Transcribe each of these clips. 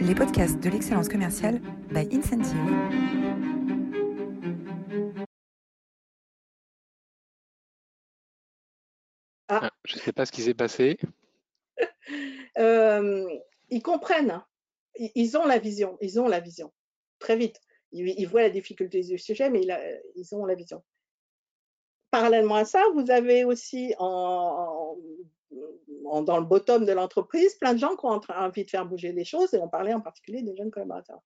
les podcasts de l'excellence commerciale by Incentive. Ah. ah je ne sais pas ce qui s'est passé. Euh, ils comprennent, ils ont la vision, ils ont la vision, très vite. Ils, voient la difficulté du sujet, mais ils ont la vision. Parallèlement à ça, vous avez aussi en, dans le bottom de l'entreprise plein de gens qui ont envie de faire bouger les choses, et on parlait en particulier des jeunes collaborateurs.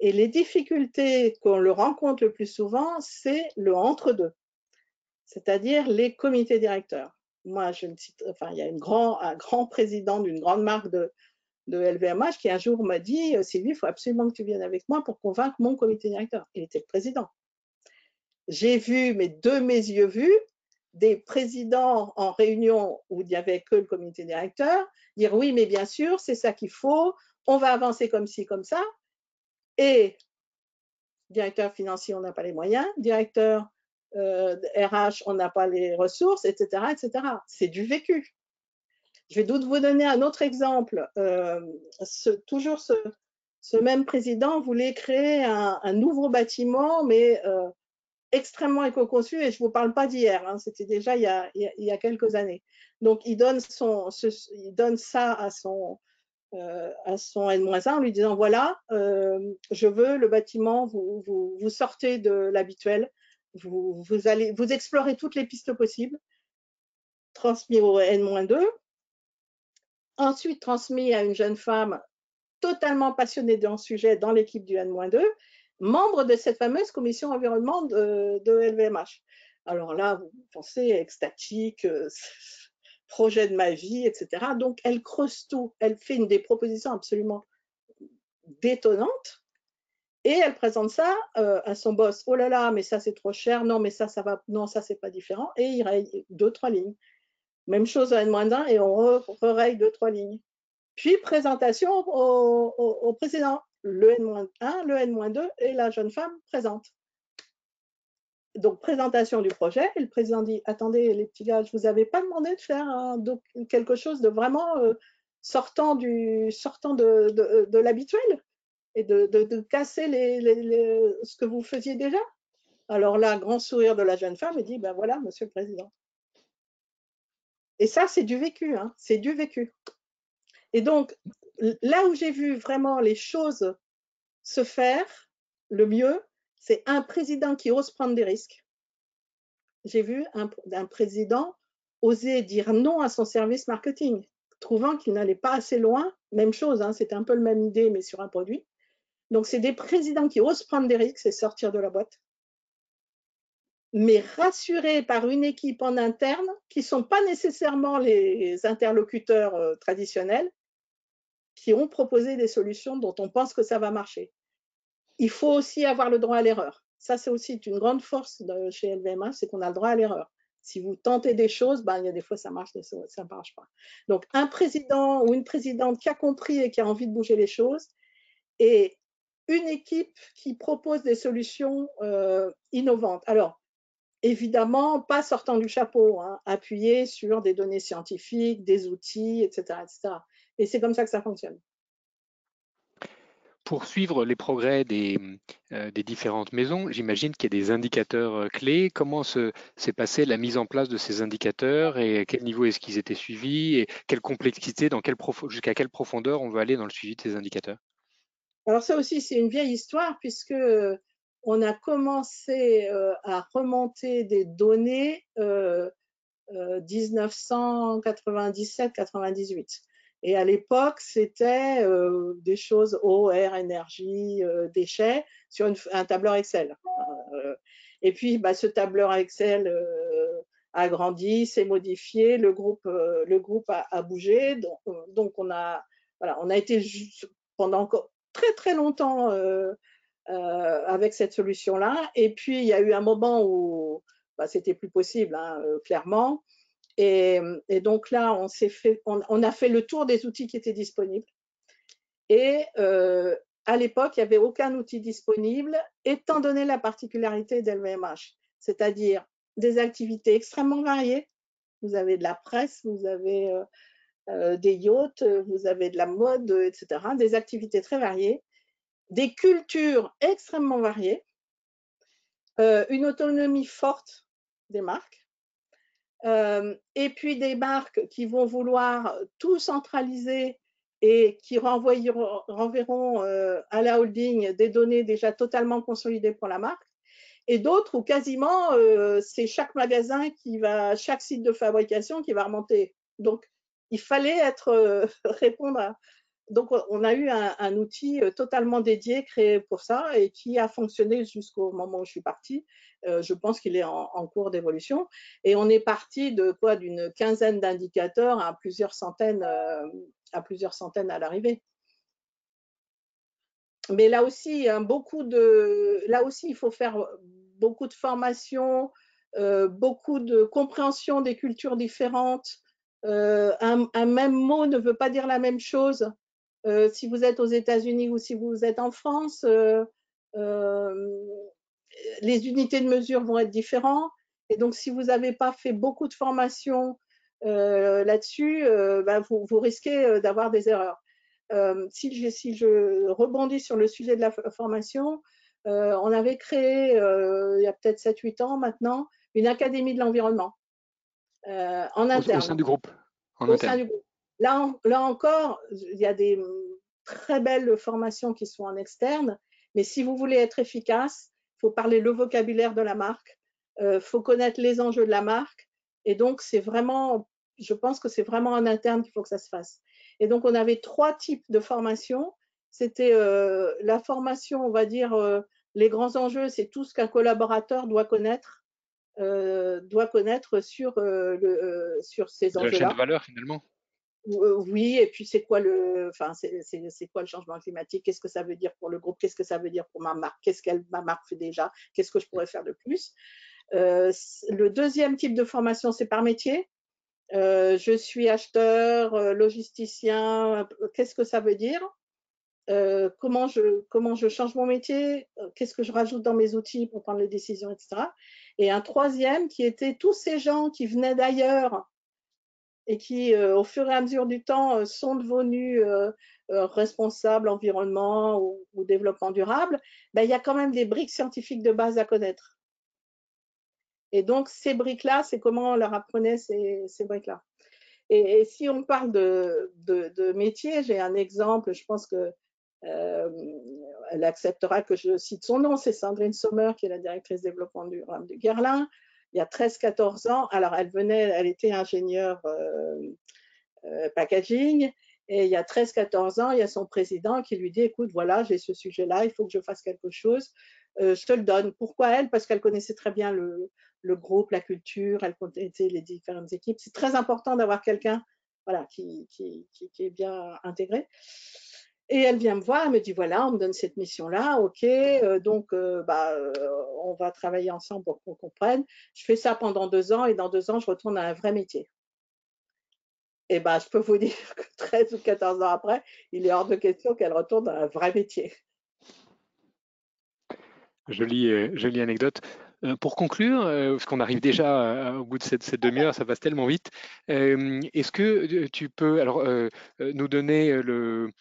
Et les difficultés qu'on le rencontre le plus souvent, c'est le entre-deux, c'est-à-dire les comités directeurs. Moi, je cite, enfin, il y a un grand président d'une grande marque de, de LVMH qui un jour m'a dit Sylvie, il faut absolument que tu viennes avec moi pour convaincre mon comité directeur. Il était le président j'ai vu, mais de mes yeux vus, des présidents en réunion où il n'y avait que le comité directeur dire oui, mais bien sûr, c'est ça qu'il faut, on va avancer comme ci, comme ça. Et directeur financier, on n'a pas les moyens, directeur RH, euh, on n'a pas les ressources, etc. etc. C'est du vécu. Je vais donc vous donner un autre exemple. Euh, toujours ce, même président voulait créer un, nouveau bâtiment, mais euh, extrêmement éco-conçu et je ne vous parle pas d'hier, hein, c'était déjà il y, a, il y, a, quelques années. Donc, il donne, son, il donne ça à son, euh, à son N-1 en lui disant, voilà, euh, je veux le bâtiment, vous, vous, sortez de l'habituel, vous, vous, allez, vous explorez toutes les pistes possibles, transmis au N-2, ensuite transmis à une jeune femme totalement passionnée d'un sujet dans l'équipe du N-2, membre de cette fameuse commission environnement de, LVMH. Alors là, vous pensez extatique, euh, projet de ma vie, etc. Donc, elle creuse tout. Elle fait une des propositions absolument détonnantes et elle présente ça euh, à son boss. Oh là là, mais ça c'est trop cher. Non, mais ça, ça va. Non, ça c'est pas différent. Et il raye deux, trois lignes. Même chose à N-1 et on re, deux, trois lignes. Puis présentation au président le N-1, le N-2 et la jeune femme présente. Donc, présentation du projet, et le président dit Attendez, les petits gars, je vous avais pas demandé de faire quelque chose de vraiment euh, sortant, du, sortant de, l'habituel et de, casser ce que vous faisiez déjà. Alors là, grand sourire de la jeune femme, et dit Ben voilà, monsieur le président. Et ça, c'est du vécu, hein, c'est du vécu. Et donc, là où j'ai vu vraiment les choses se faire le mieux, c'est un président qui ose prendre des risques. J'ai vu un, président oser dire non à son service marketing, trouvant qu'il n'allait pas assez loin. Même chose, hein, c'était un peu la même idée, mais sur un produit. Donc, c'est des présidents qui osent prendre des risques et sortir de la boîte, mais rassurés par une équipe en interne qui ne sont pas nécessairement les interlocuteurs euh, traditionnels, qui ont proposé des solutions dont on pense que ça va marcher. Il faut aussi avoir le droit à l'erreur. Ça, c'est aussi une grande force chez LVMH, c'est qu'on a le droit à l'erreur. Si vous tentez des choses, ben, il y a des fois ça marche, ça ne marche pas. Donc, un président ou une présidente qui a compris et qui a envie de bouger les choses, et une équipe qui propose des solutions euh, innovantes. Alors, évidemment, pas sortant du chapeau, hein, appuyé sur des données scientifiques, des outils, etc. etc. Et c'est comme ça que ça fonctionne. Pour suivre les progrès des, euh, différentes maisons, j'imagine qu'il y a des indicateurs euh, clés. Comment s'est passée la mise en place de ces indicateurs et à quel niveau est-ce qu'ils étaient suivis et quelle complexité, jusqu'à quelle profondeur on veut aller dans le suivi de ces indicateurs? Alors ça aussi, c'est une vieille histoire puisque euh, on a commencé à remonter des données 1997-98. Et à l'époque, c'était euh, des choses eau, air, énergie, euh, déchets sur un tableur Excel. Euh, et puis, bah, ce tableur Excel a grandi, s'est modifié, le groupe, a, bougé. Donc, on, a, été pendant très très longtemps avec cette solution-là. Et puis, il y a eu un moment où bah, c'était plus possible, hein, clairement. Et, donc là, on, fait, on, a fait le tour des outils qui étaient disponibles. Et euh, à l'époque, il n'y avait aucun outil disponible, étant donné la particularité d'LVMH, c'est-à-dire des activités extrêmement variées. Vous avez de la presse, vous avez euh, des yachts, vous avez de la mode, etc. Des activités très variées, des cultures extrêmement variées, une autonomie forte des marques, et puis des marques qui vont vouloir tout centraliser et qui renverront à la holding des données déjà totalement consolidées pour la marque et d'autres où quasiment c'est chaque magasin qui va, chaque site de fabrication qui va remonter. Donc, il fallait être répondre à. Donc, on a eu un, outil totalement dédié, créé pour ça, et qui a fonctionné jusqu'au moment où je suis partie. Je pense qu'il est en, cours d'évolution. Et on est parti de quoi D'une quinzaine d'indicateurs à plusieurs centaines, à plusieurs centaines à l'arrivée mais là aussi, hein, beaucoup de, là aussi, il faut faire beaucoup de formations, euh, beaucoup de compréhension des cultures différentes. Euh, un, même mot ne veut pas dire la même chose. Euh, si vous êtes aux États-Unis ou si vous êtes en France, les unités de mesure vont être différentes. Et donc, si vous n'avez pas fait beaucoup de formations là-dessus, bah, vous, vous, risquez d'avoir des erreurs. Euh, si, je, si, je, rebondis sur le sujet de la formation, euh, on avait créé, euh, il y a peut-être 7-8 ans maintenant, une académie de l'environnement en interne. Au, sein du groupe. au sein du groupe. Là, là encore, il y a des très belles formations qui sont en externe, mais si vous voulez être efficace, faut parler le vocabulaire de la marque, il faut connaître les enjeux de la marque, et donc c'est vraiment, je pense que c'est vraiment en interne qu'il faut que ça se fasse. Et donc, on avait trois types de formation. C'était euh, la formation, on va dire, euh, les grands enjeux, c'est tout ce qu'un collaborateur doit connaître, euh, doit connaître sur, le, sur ces enjeux-là. La chaîne de valeur, finalement. Oui, et puis c'est quoi le, enfin c'est quoi le changement climatique? Qu'est-ce que ça veut dire pour le groupe? Qu'est-ce que ça veut dire pour ma marque? Qu'est-ce qu'elle ma marque fait déjà? Qu'est-ce que je pourrais faire de plus? Le deuxième type de formation, c'est par métier. Euh, je suis acheteur, euh, logisticien, qu'est-ce que ça veut dire? Euh, comment, je, comment je change mon métier? Qu'est-ce que je rajoute dans mes outils pour prendre les décisions, etc. Et un troisième qui était tous ces gens qui venaient d'ailleurs et qui, au fur et à mesure du temps, sont devenus responsables environnement ou, développement durable, ben, il y a quand même des briques scientifiques de base à connaître. Et donc, ces briques-là, c'est comment on leur apprenait ces, briques-là. Et, si on parle de, de, métier, j'ai un exemple, je pense que euh, elle acceptera que je cite son nom, c'est Sandrine Sommer, qui est la directrice développement du RAM de Guerlain. Il y a 13-14 ans, alors elle venait, elle était ingénieure euh, euh, packaging, et il y a 13-14 ans, il y a son président qui lui dit, écoute, voilà, j'ai ce sujet-là, il faut que je fasse quelque chose, je te le donne. Pourquoi elle? Parce qu'elle connaissait très bien le, groupe, la culture, elle connaissait les différentes équipes. C'est très important d'avoir quelqu'un voilà, qui, est bien intégré. Et elle vient me voir, elle me dit voilà, on me donne cette mission-là, ok, euh, donc euh, bah, euh, on va travailler ensemble pour qu'on comprenne. Je fais ça pendant deux ans et dans deux ans, je retourne à un vrai métier. Et ben, je peux vous dire que 13 ou 14 ans après, il est hors de question qu'elle retourne à un vrai métier. Jolie, jolie anecdote. Euh, pour conclure, euh, parce qu'on arrive déjà au bout de cette, demi-heure, ça passe tellement vite, euh, est-ce que tu peux alors, nous donner une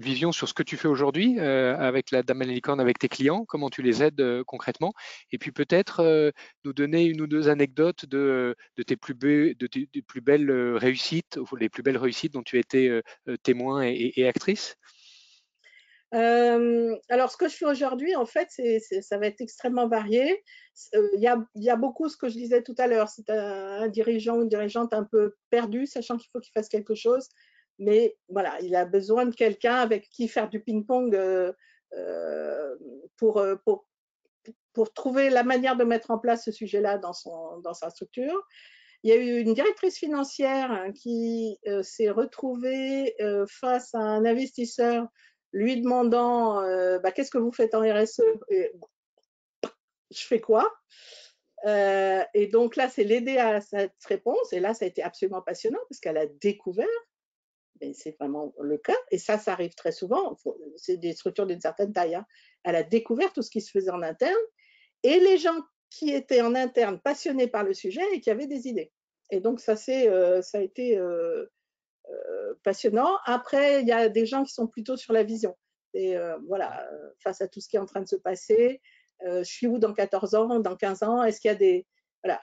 vision sur ce que tu fais aujourd'hui avec la Dame à licorne, avec tes clients, comment tu les aides concrètement, et puis peut-être nous donner une ou deux anecdotes de, tes, plus de tes, plus belles réussites, les plus belles réussites dont tu as été témoin et actrice? Euh, alors, ce que je fais aujourd'hui, en fait, ça va être extrêmement varié. Euh, il y, a, beaucoup ce que je disais tout à l'heure. C'est un, dirigeant ou une dirigeante un peu perdu, sachant qu'il faut qu'il fasse quelque chose. Mais voilà, il a besoin de quelqu'un avec qui faire du ping-pong euh, pour, trouver la manière de mettre en place ce sujet-là dans sa structure. Il y a eu une directrice financière hein, qui s'est retrouvée face à un investisseur lui demandant euh, bah, qu'est-ce que vous faites en RSE Je fais quoi? Euh, Et donc là, c'est l'aider à cette réponse. Et là, ça a été absolument passionnant parce qu'elle a découvert, mais c'est vraiment le cas, et ça, ça arrive très souvent. C'est des structures d'une certaine taille. Hein. Elle a découvert tout ce qui se faisait en interne et les gens qui étaient en interne passionnés par le sujet et qui avaient des idées. Et donc, ça, ça a été passionnant. Après, il y a des gens qui sont plutôt sur la vision. Et voilà, face à tout ce qui est en train de se passer, je suis où dans 14 ans, dans 15 ans? Est-ce qu'il y a des. Voilà,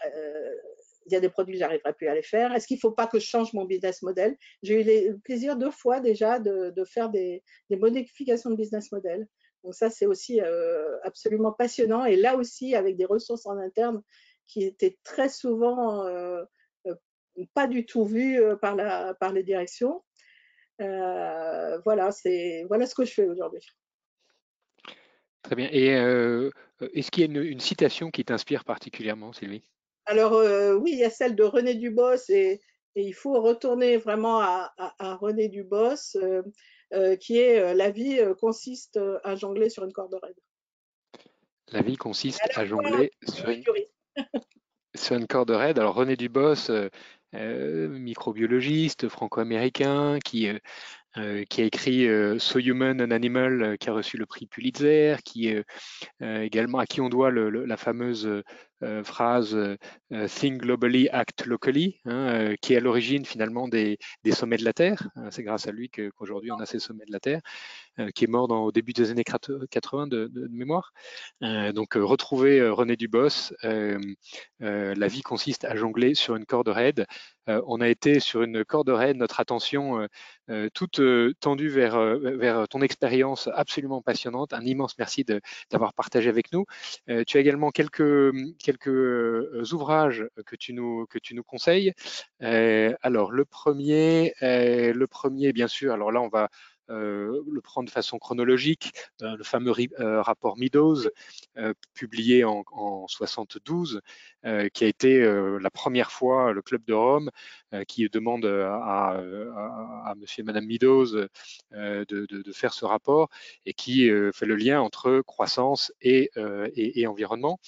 il y a des produits que j'arriverai plus à les faire? Est-ce qu'il ne faut pas que je change mon business model? J'ai eu le plaisir deux fois déjà de, faire des, modifications de business model. Donc ça, c'est aussi euh, absolument passionnant. Et là aussi, avec des ressources en interne qui étaient très souvent euh, euh, pas du tout vues par, la, par les directions. voilà, c'est voilà ce que je fais aujourd'hui. Très bien. Et est-ce qu'il y a une, une citation qui t'inspire particulièrement, Sylvie? Alors euh, oui, il y a celle de René Dubos et, il faut retourner vraiment à, René Dubos, euh, euh, qui est la vie consiste à jongler sur une corde raide. La vie consiste à, jongler sur une, sur une, corde raide. Alors René Dubos, microbiologiste franco-américain, qui qui a écrit So Human an Animal, qui a reçu le prix Pulitzer, qui également à qui on doit la fameuse euh, phrase euh, euh, Think globally, act locally, hein, qui est à l'origine finalement des, sommets de la Terre. C'est grâce à lui qu'aujourd'hui on a ces sommets de la Terre, qui est mort au début des années 80 de, mémoire. donc retrouver René Dubos, la vie consiste à jongler sur une corde raide. on a été sur une corde raide, notre attention toute tendue vers, vers ton expérience absolument passionnante. Un immense merci d'avoir partagé avec nous. tu as également quelques quelques euh, ouvrages que tu nous, que tu nous conseilles. Euh, alors, le premier, euh, le premier, bien sûr, alors là, on va le prendre de façon chronologique, le fameux rapport Meadows, publié en, en 72, qui a été la première fois le Club de Rome qui demande à, à, Monsieur et Madame Meadows de, faire ce rapport et qui fait le lien entre croissance et, environnement.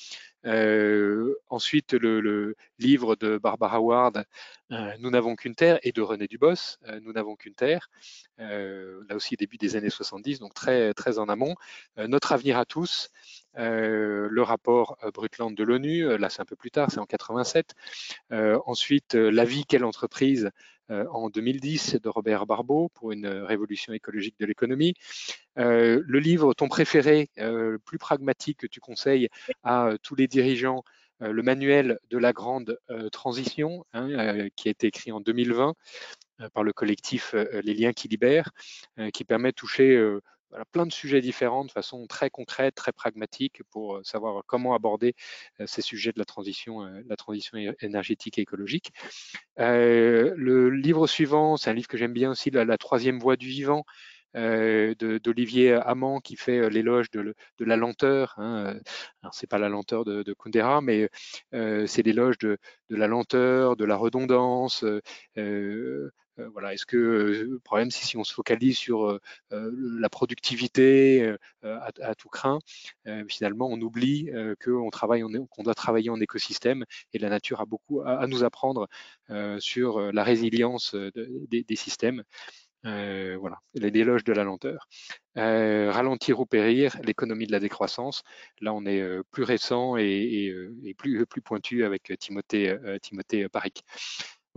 Euh, ensuite, le, livre de Barbara Ward, euh, Nous n'avons qu'une terre, et de René Dubos, euh, Nous n'avons qu'une terre, là aussi début des années 70, donc très, très en amont. Notre avenir à tous, le rapport Brutland de l'ONU, là c'est un peu plus tard, c'est en 87. ensuite, La vie, quelle entreprise euh, en 2010 de Robert Barbeau pour une révolution écologique de l'économie. Euh, le livre, ton préféré, euh, le plus pragmatique que tu conseilles à tous les dirigeants, le manuel de la grande transition, hein, qui a été écrit en 2020 par le collectif Les liens qui libèrent, qui permet de toucher plein de sujets différents de façon très concrète, très pragmatique pour savoir comment aborder ces sujets de la transition, la transition énergétique et écologique. le livre suivant, c'est un livre que j'aime bien aussi, la, troisième voie du vivant. d'Olivier Amand qui fait l'éloge de, la lenteur. Hein. C'est pas la lenteur de, de Kundera, mais c'est l'éloge de, la lenteur, de la redondance, euh, voilà, est-ce que euh, le problème, c'est si on se focalise sur euh, la productivité à, tout craint, finalement, on oublie qu'on travaille, qu'on doit travailler en écosystème et la nature a beaucoup à, nous apprendre sur la résilience des, systèmes. voilà, l'éloge de la lenteur. ralentir ou périr, l'économie de la décroissance. Là, on est plus récent et, plus, plus pointu avec Timothée, Timothée Paric.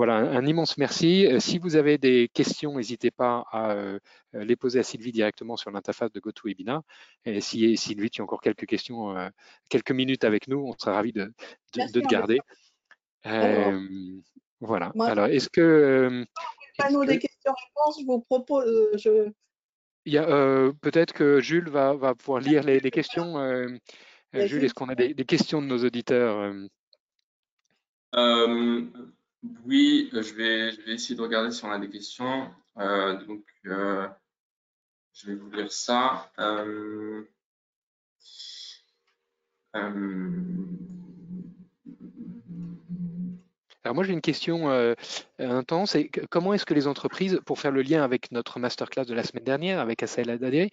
Voilà, un, immense merci. Euh, si vous avez des questions, n'hésitez pas à euh, les poser à Sylvie directement sur l'interface de GoToWebinar. Et si Sylvie, tu as encore quelques questions, euh, quelques minutes avec nous, on sera ravis de, te garder. voilà. Alors, est-ce que... Panneau des questions-réponses, je vous propose... Je... Il y a peut-être que Jules va, va pouvoir lire les, questions. Jules, est-ce qu'on a des, des, questions de nos auditeurs oui, euh, je vais, essayer de regarder si on a des questions. Euh, donc, euh, je vais vous lire ça. Alors moi j'ai une question intense, comment est-ce que les entreprises, pour faire le lien avec notre masterclass de la semaine dernière avec Asael Adadé,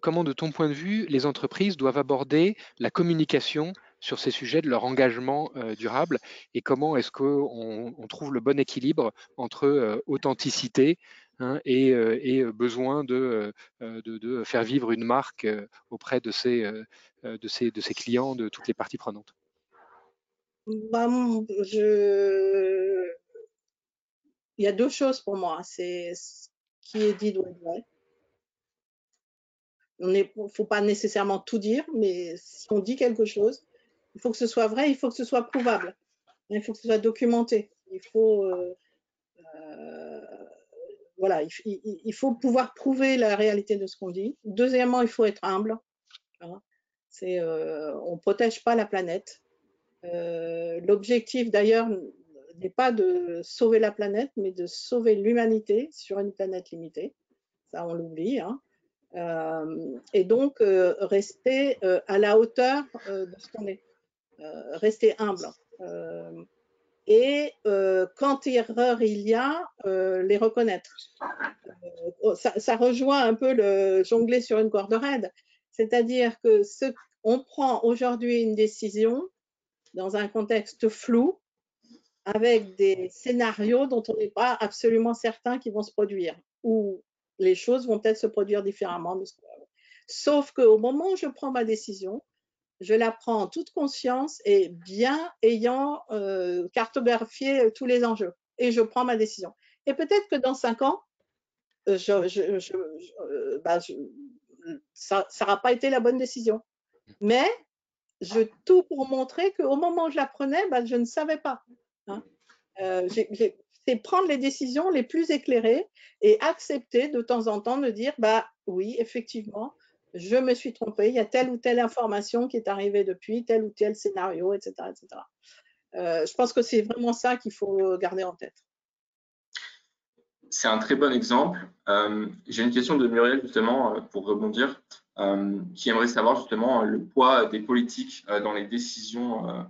comment de ton point de vue les entreprises doivent aborder la communication sur ces sujets de leur engagement euh, durable et comment est-ce qu'on on trouve le bon équilibre entre euh, authenticité hein, et, euh, besoin de, faire vivre une marque auprès de ses, clients, de toutes les parties prenantes? bah. Il y a deux choses pour moi. C'est ce qui est dit doit être vrai. Il ne faut pas nécessairement tout dire, mais si on dit quelque chose, il faut que ce soit vrai, il faut que ce soit prouvable, il faut que ce soit documenté. Il faut, euh, euh, voilà, il, faut pouvoir prouver la réalité de ce qu'on dit. Deuxièmement, il faut être humble. C'est, euh, on ne protège pas la planète. L'objectif d'ailleurs n'est pas de sauver la planète, mais de sauver l'humanité sur une planète limitée. Ça, on l'oublie. Hein. et donc, rester à la hauteur de ce qu'on est. rester humble. et quand erreur il y a, les reconnaître. Oh, ça, rejoint un peu le jongler sur une corde raide. C'est-à-dire que on prend aujourd'hui une décision dans un contexte flou, avec des scénarios dont on n'est pas absolument certain qu'ils vont se produire, ou les choses vont peut-être se produire différemment. Sauf qu'au moment où je prends ma décision, je la prends en toute conscience et bien ayant euh, cartographié tous les enjeux. Et je prends ma décision. Et peut-être que dans cinq ans, euh, euh, bah, ça n'aura pas été la bonne décision. Mais je tout pour montrer qu'au moment où je la prenais, bah, je ne savais pas. Hein. Euh, c'est prendre les décisions les plus éclairées et accepter de temps en temps de dire, bah oui, effectivement, je me suis trompée, il y a telle ou telle information qui est arrivée depuis, tel ou tel scénario, etc. etc. Euh, je pense que c'est vraiment ça qu'il faut garder en tête. C'est un très bon exemple. Euh, j'ai une question de Muriel justement pour rebondir, qui aimerait savoir justement le poids des politiques dans les décisions euh,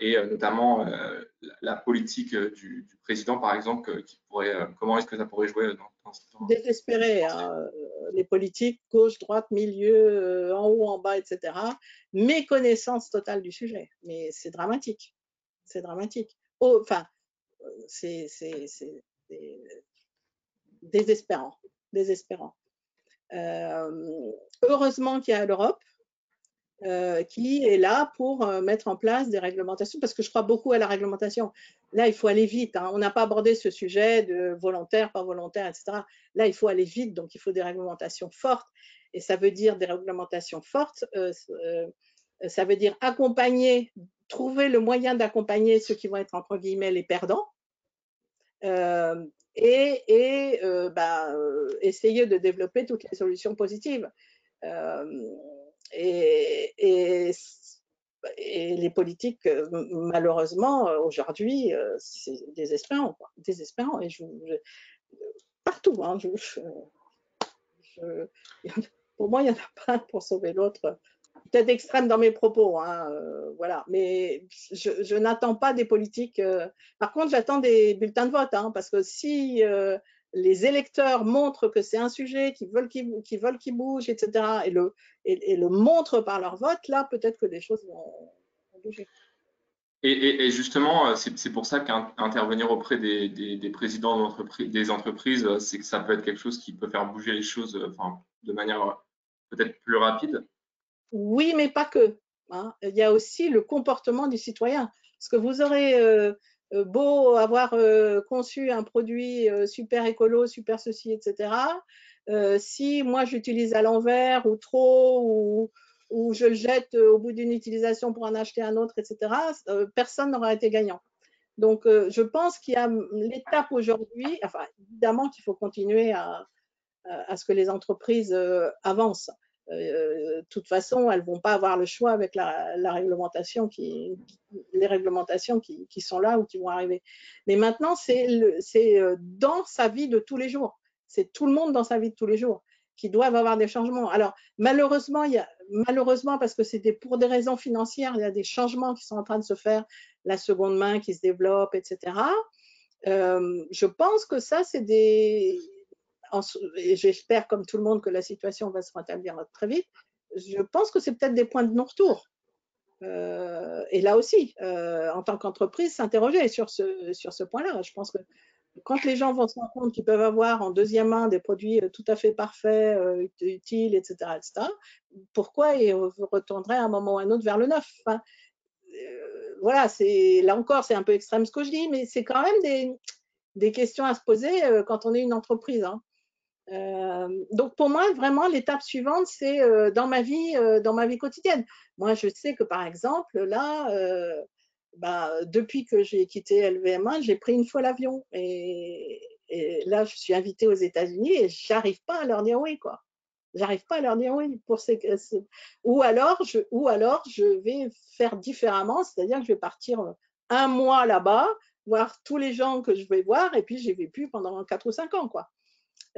et euh, notamment euh, la politique du, président, par exemple, qui pourrait, comment est-ce que ça pourrait jouer dans, ce temps Désespéré, hein, les politiques, gauche, droite, milieu, en haut, en bas, etc. Méconnaissance totale du sujet, mais c'est dramatique, c'est dramatique. Oh, enfin, c'est désespérant, désespérant. heureusement qu'il y a l'Europe, euh, qui est là pour euh, mettre en place des réglementations, parce que je crois beaucoup à la réglementation. Là, il faut aller vite. Hein. On n'a pas abordé ce sujet de volontaire, pas volontaire, etc. Là, il faut aller vite, donc il faut des réglementations fortes. Et ça veut dire des réglementations fortes, euh, ça veut dire accompagner, trouver le moyen d'accompagner ceux qui vont être, entre guillemets, les perdants. et, bah, essayer de développer toutes les solutions positives. Et, les politiques, euh, malheureusement, euh, aujourd'hui, euh, c'est désespérant, désespérant. Et je, partout, hein, pour moi, il n'y en a pas pour sauver l'autre. Peut-être extrême dans mes propos, hein, voilà. Mais je, n'attends pas des politiques. par contre, j'attends des bulletins de vote, hein, parce que si les électeurs montrent que c'est un sujet qu'ils veulent qu'ils veulent qu'il bouge, etc., et le, et, le montrent par leur vote, là, peut-être que les choses vont, bouger. Et, justement, euh, c'est pour ça qu'intervenir auprès des, des, présidents des entreprises, euh, c'est que ça peut être quelque chose qui peut faire bouger les choses euh, enfin, de manière peut-être plus rapide. Oui, mais pas que. Hein. Il y a aussi le comportement du citoyen. Parce que vous aurez euh, beau avoir euh, conçu un produit euh, super écolo, super ceci, etc. si moi j'utilise à l'envers ou trop ou, je le jette au bout d'une utilisation pour en acheter un autre, etc., personne n'aura été gagnant. Donc, je pense qu'il y a l'étape aujourd'hui, enfin, évidemment qu'il faut continuer à, ce que les entreprises avancent. Euh, de toute façon, elles vont pas avoir le choix avec la, réglementation qui, les réglementations qui, sont là ou qui vont arriver. Mais maintenant, c'est euh, dans sa vie de tous les jours. C'est tout le monde dans sa vie de tous les jours qui doivent avoir des changements. Alors, malheureusement, parce que c'était pour des raisons financières, il y a des changements qui sont en train de se faire, la seconde main qui se développe, etc. Euh, je pense que ça, c'est des, et j'espère comme tout le monde que la situation va se rétablir très vite, je pense que c'est peut-être des points de non-retour. Euh, et là aussi, euh, en tant qu'entreprise, s'interroger sur ce, point-là. Je pense que quand les gens vont se rendre compte qu'ils peuvent avoir en deuxième main des produits euh, tout à fait parfaits, utiles, etc., pourquoi ils retourneraient à un moment ou à un autre vers le neuf voilà, c'est là encore, c'est un peu extrême ce que je dis, mais c'est quand même des, questions à se poser quand on est une entreprise. Hein. Donc pour moi, vraiment, l'étape suivante, c'est dans ma vie, dans ma vie quotidienne. Moi, je sais que par exemple, là, bah, depuis que j'ai quitté LVMA, j'ai pris une fois l'avion et, et, là, je suis invitée aux États-Unis et j'arrive pas à leur dire oui, quoi. J'arrive pas à leur dire oui pour ces, ou alors je ou alors je vais faire différemment, c'est-à-dire que je vais partir un mois là-bas, voir tous les gens que je vais voir et puis j'ai vécu pendant quatre ou cinq ans quoi.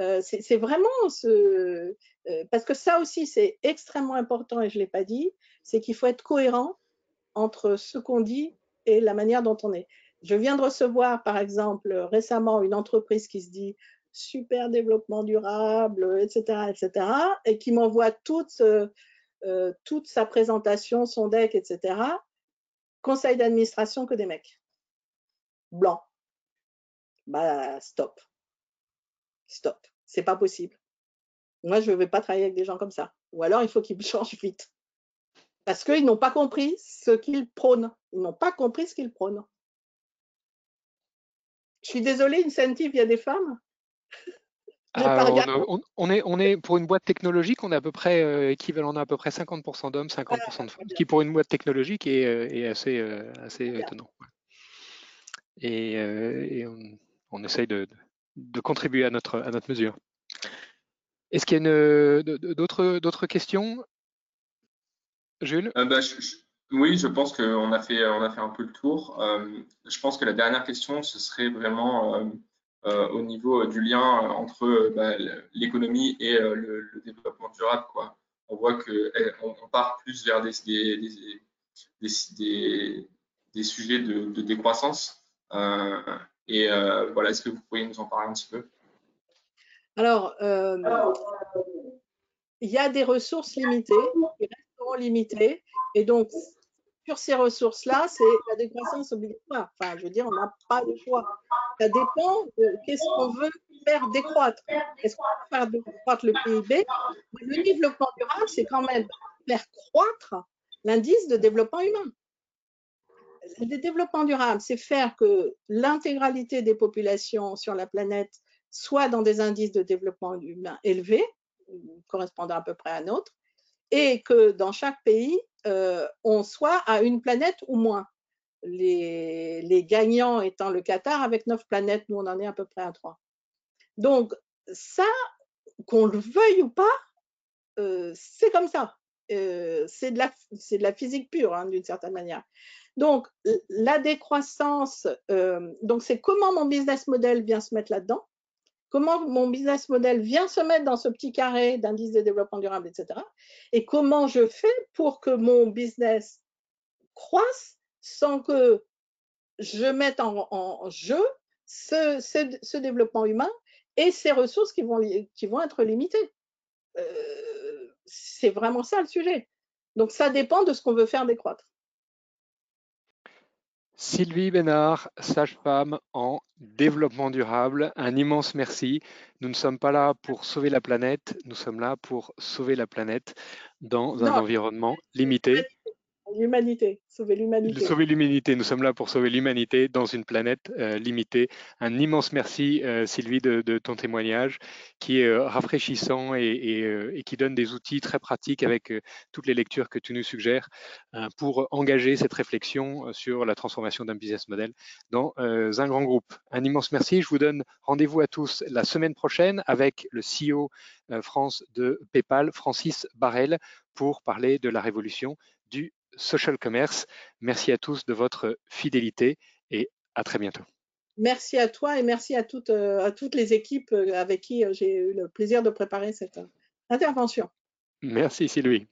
Euh, c'est vraiment euh, parce que ça aussi c'est extrêmement important et je l'ai pas dit, c'est qu'il faut être cohérent entre ce qu'on dit et la manière dont on est. Je viens de recevoir, par exemple, récemment une entreprise qui se dit super développement durable, etc., etc., et qui m'envoie toute, euh, toute sa présentation, son deck, etc., conseil d'administration que des mecs. Blancs. Bah, stop. Stop. C'est pas possible. Moi, je ne vais pas travailler avec des gens comme ça. Ou alors, il faut qu'ils changent vite. Parce qu'ils n'ont pas compris ce qu'ils prônent. Ils n'ont pas compris ce qu'ils prônent. Je suis désolée, incentive, il y a des femmes? Ah, on, est, on est pour une boîte technologique, on est à peu près euh, équivalent, a à peu près 50% d'hommes, 50% de femmes, ce qui pour une boîte technologique est, euh, assez, euh, assez étonnant. Et, on, essaye de, contribuer à notre, à notre mesure. Est-ce qu'il y a d'autres questions? Jules? Bah, oui, je pense qu'on a fait, a fait un peu le tour. Euh, je pense que la dernière question, ce serait vraiment euh, euh, au niveau du lien entre bah, l'économie et le, développement durable. Quoi. On voit qu'on on part plus vers des, des, des, des sujets de, de décroissance. Et voilà, est-ce que vous pourriez nous en parler un petit peu? Alors, il y a des ressources limitées, des restaurants limités, et donc sur ces ressources-là, c'est la décroissance obligatoire. Enfin, je veux dire, on n'a pas de choix. Ça dépend de qu'est-ce qu'on veut faire décroître. Est-ce qu'on veut faire décroître le PIB Le développement durable, c'est quand même faire croître l'indice de développement humain. Le développement durable, c'est faire que l'intégralité des populations sur la planète soit dans des indices de développement humain élevés, correspondant à peu près à nôtre, et que dans chaque pays, euh, on soit à une planète ou moins. Les, gagnants étant le Qatar avec neuf planètes, nous on en est à peu près à trois. Donc ça, qu'on le veuille ou pas, euh, c'est comme ça. Euh, c'est de, la physique pure hein, d'une certaine manière. Donc la décroissance, donc c'est comment mon business model vient se mettre là-dedans comment mon business model vient se mettre dans ce petit carré d'indice de développement durable, etc. Et comment je fais pour que mon business croisse sans que je mette en, jeu ce, développement humain et ces ressources qui vont, qui vont être limitées. Euh, c'est vraiment ça le sujet. Donc ça dépend de ce qu'on veut faire décroître. Sylvie Bénard, sage-femme en développement durable, un immense merci. Nous ne sommes pas là pour sauver la planète, nous sommes là pour sauver la planète dans un environnement limité. L'humanité, sauver l'humanité. Sauver l'humanité, nous sommes là pour sauver l'humanité dans une planète euh, limitée. Un immense merci euh, Sylvie de, ton témoignage qui est euh, rafraîchissant et, qui donne des outils très pratiques avec toutes les lectures que tu nous suggères pour engager cette réflexion sur la transformation d'un business model dans un grand groupe. Un immense merci. Je vous donne rendez-vous à tous la semaine prochaine avec le CEO France de PayPal, Francis Barrel, pour parler de la révolution Social Commerce. Merci à tous de votre fidélité et à très bientôt. Merci à toi et merci à toutes, euh, à toutes les équipes euh, avec qui euh, j'ai eu le plaisir de préparer cette intervention. Merci Sylvie.